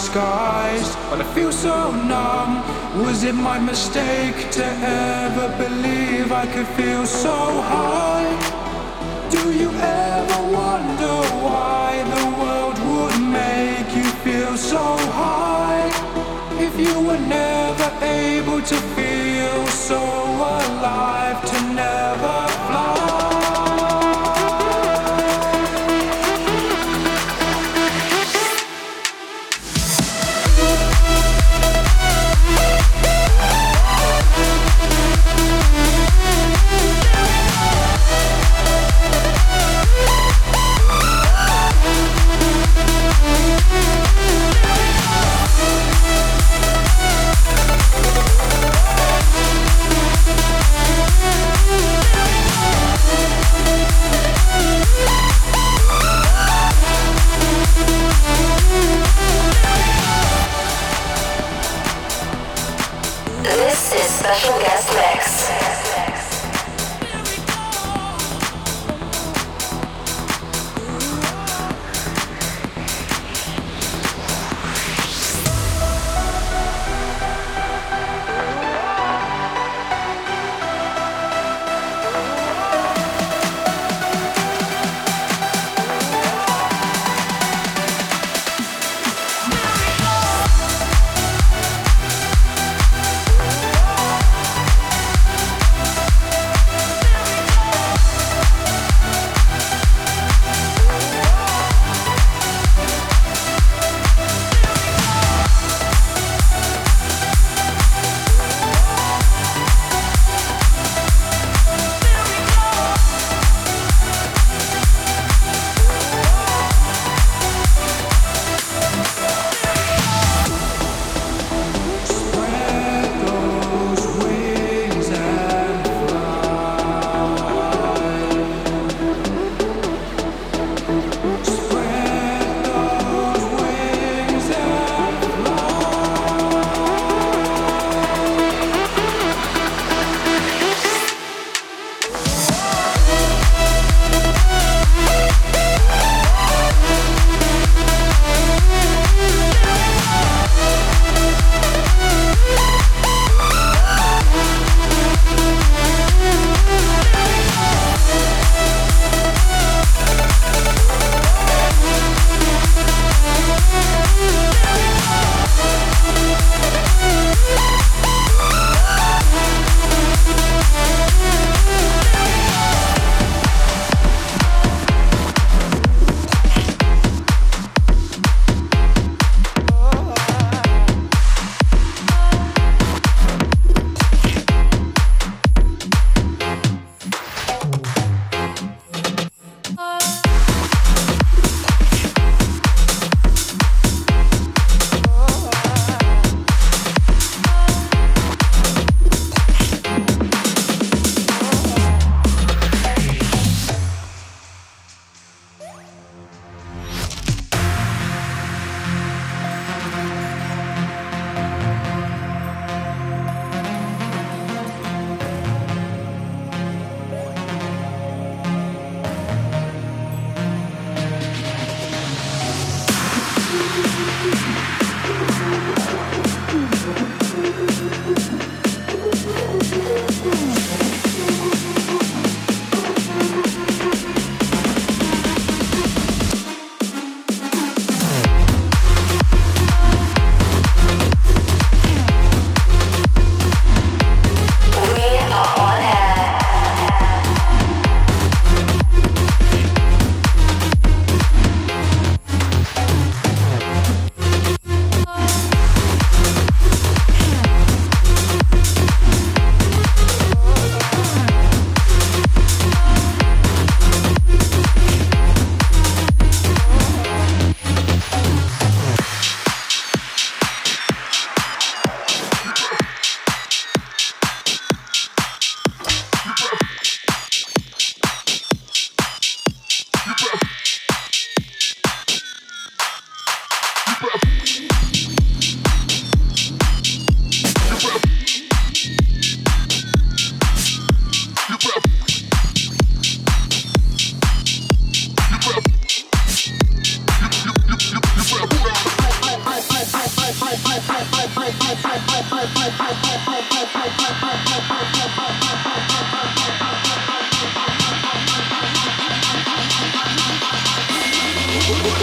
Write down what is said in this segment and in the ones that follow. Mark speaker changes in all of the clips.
Speaker 1: skies, but I feel so numb. Was it my mistake to ever believe I could feel so high? Do you ever wonder why the world would make you feel so high? If you were never able to feel so alive, to never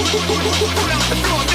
Speaker 2: Pull out the
Speaker 1: floor.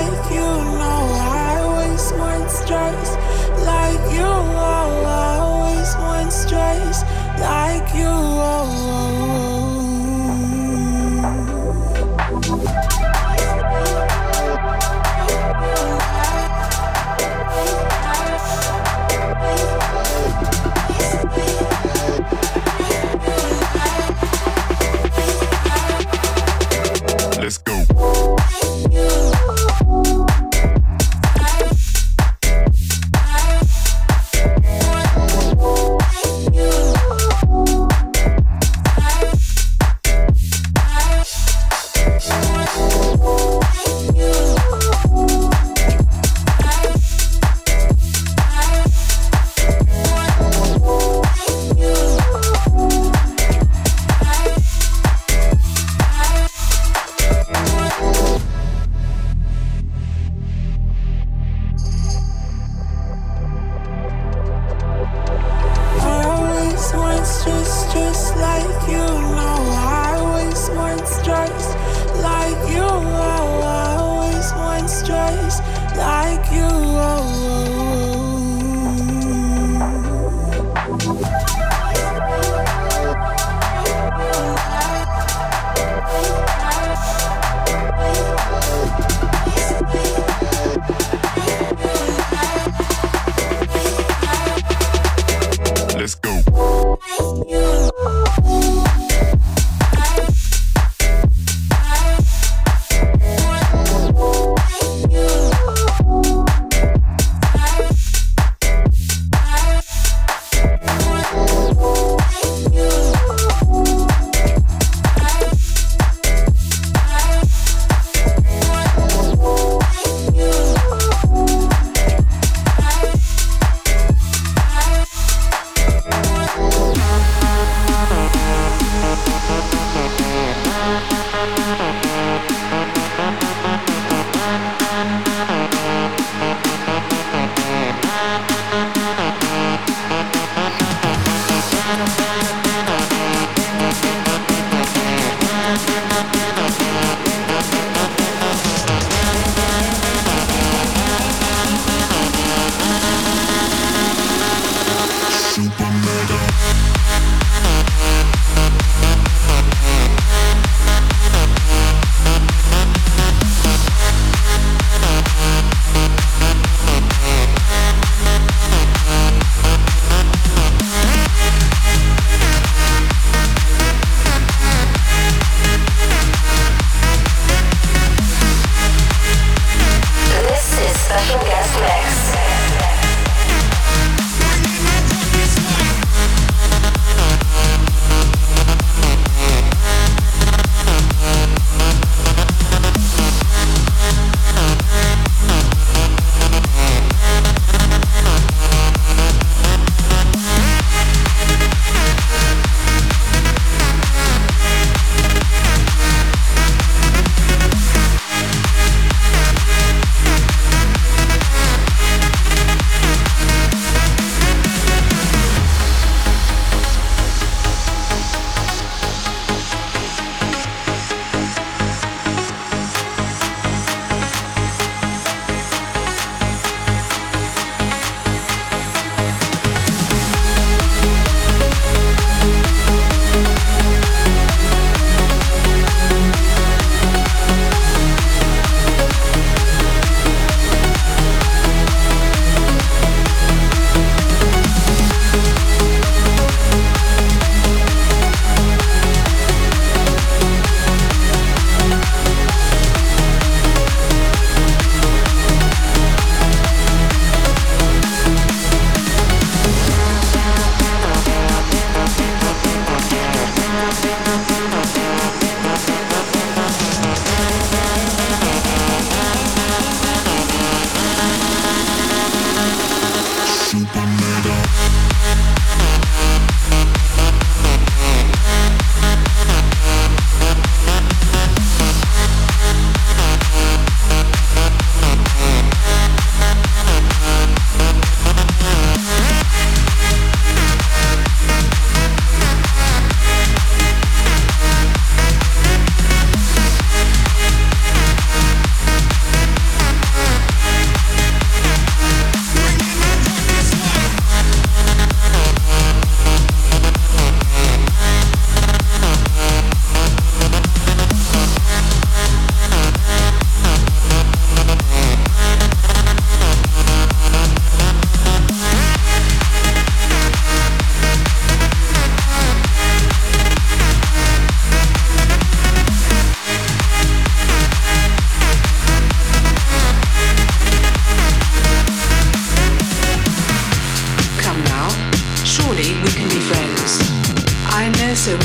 Speaker 1: like you.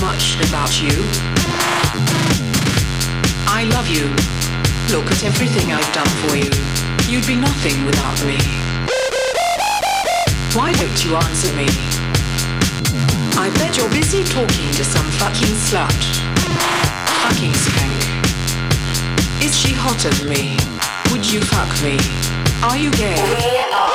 Speaker 1: much
Speaker 3: about you. I love
Speaker 1: you. Look at everything I've done
Speaker 4: for you. You'd be nothing without me. Why don't you answer me? I bet you're busy talking to some fucking slut. Fucking skank. Is she hotter than me? Would you fuck me?
Speaker 3: Are you gay?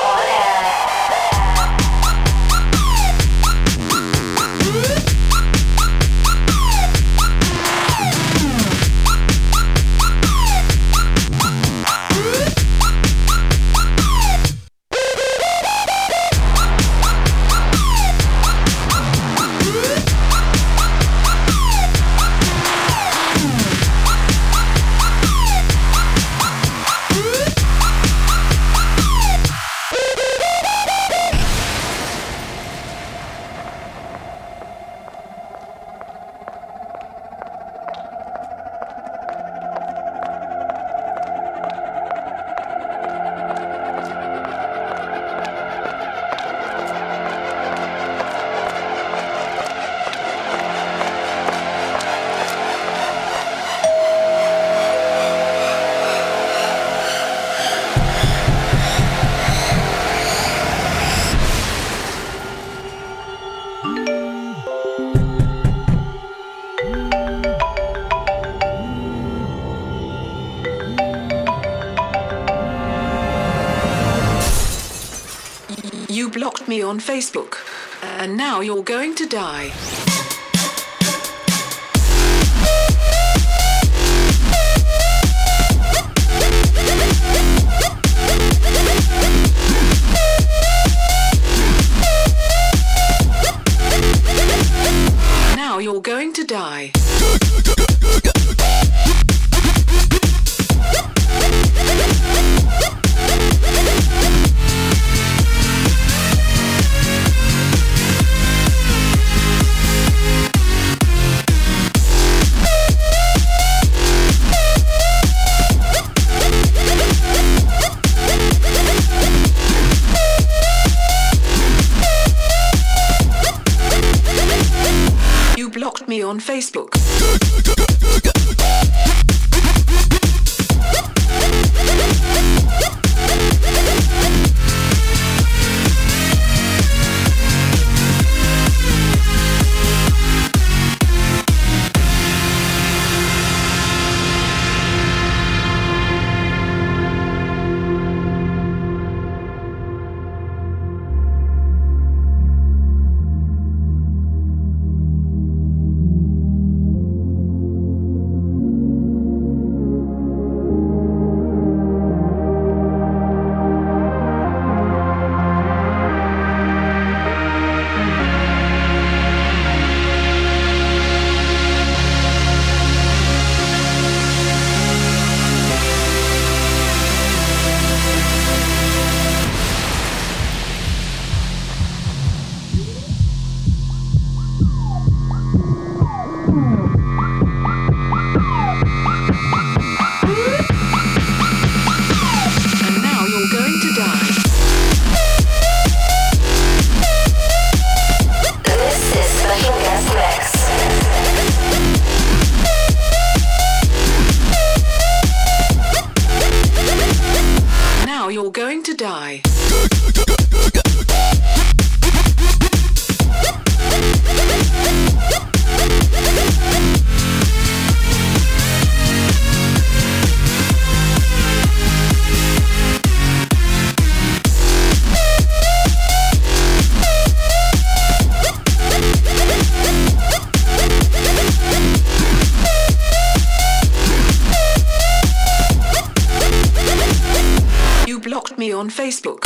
Speaker 3: blocked me on Facebook. And now you're
Speaker 5: going to die. me on Facebook.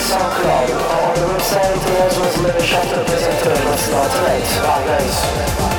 Speaker 5: SoundCloud. On the website, as well as After Present Bye guys.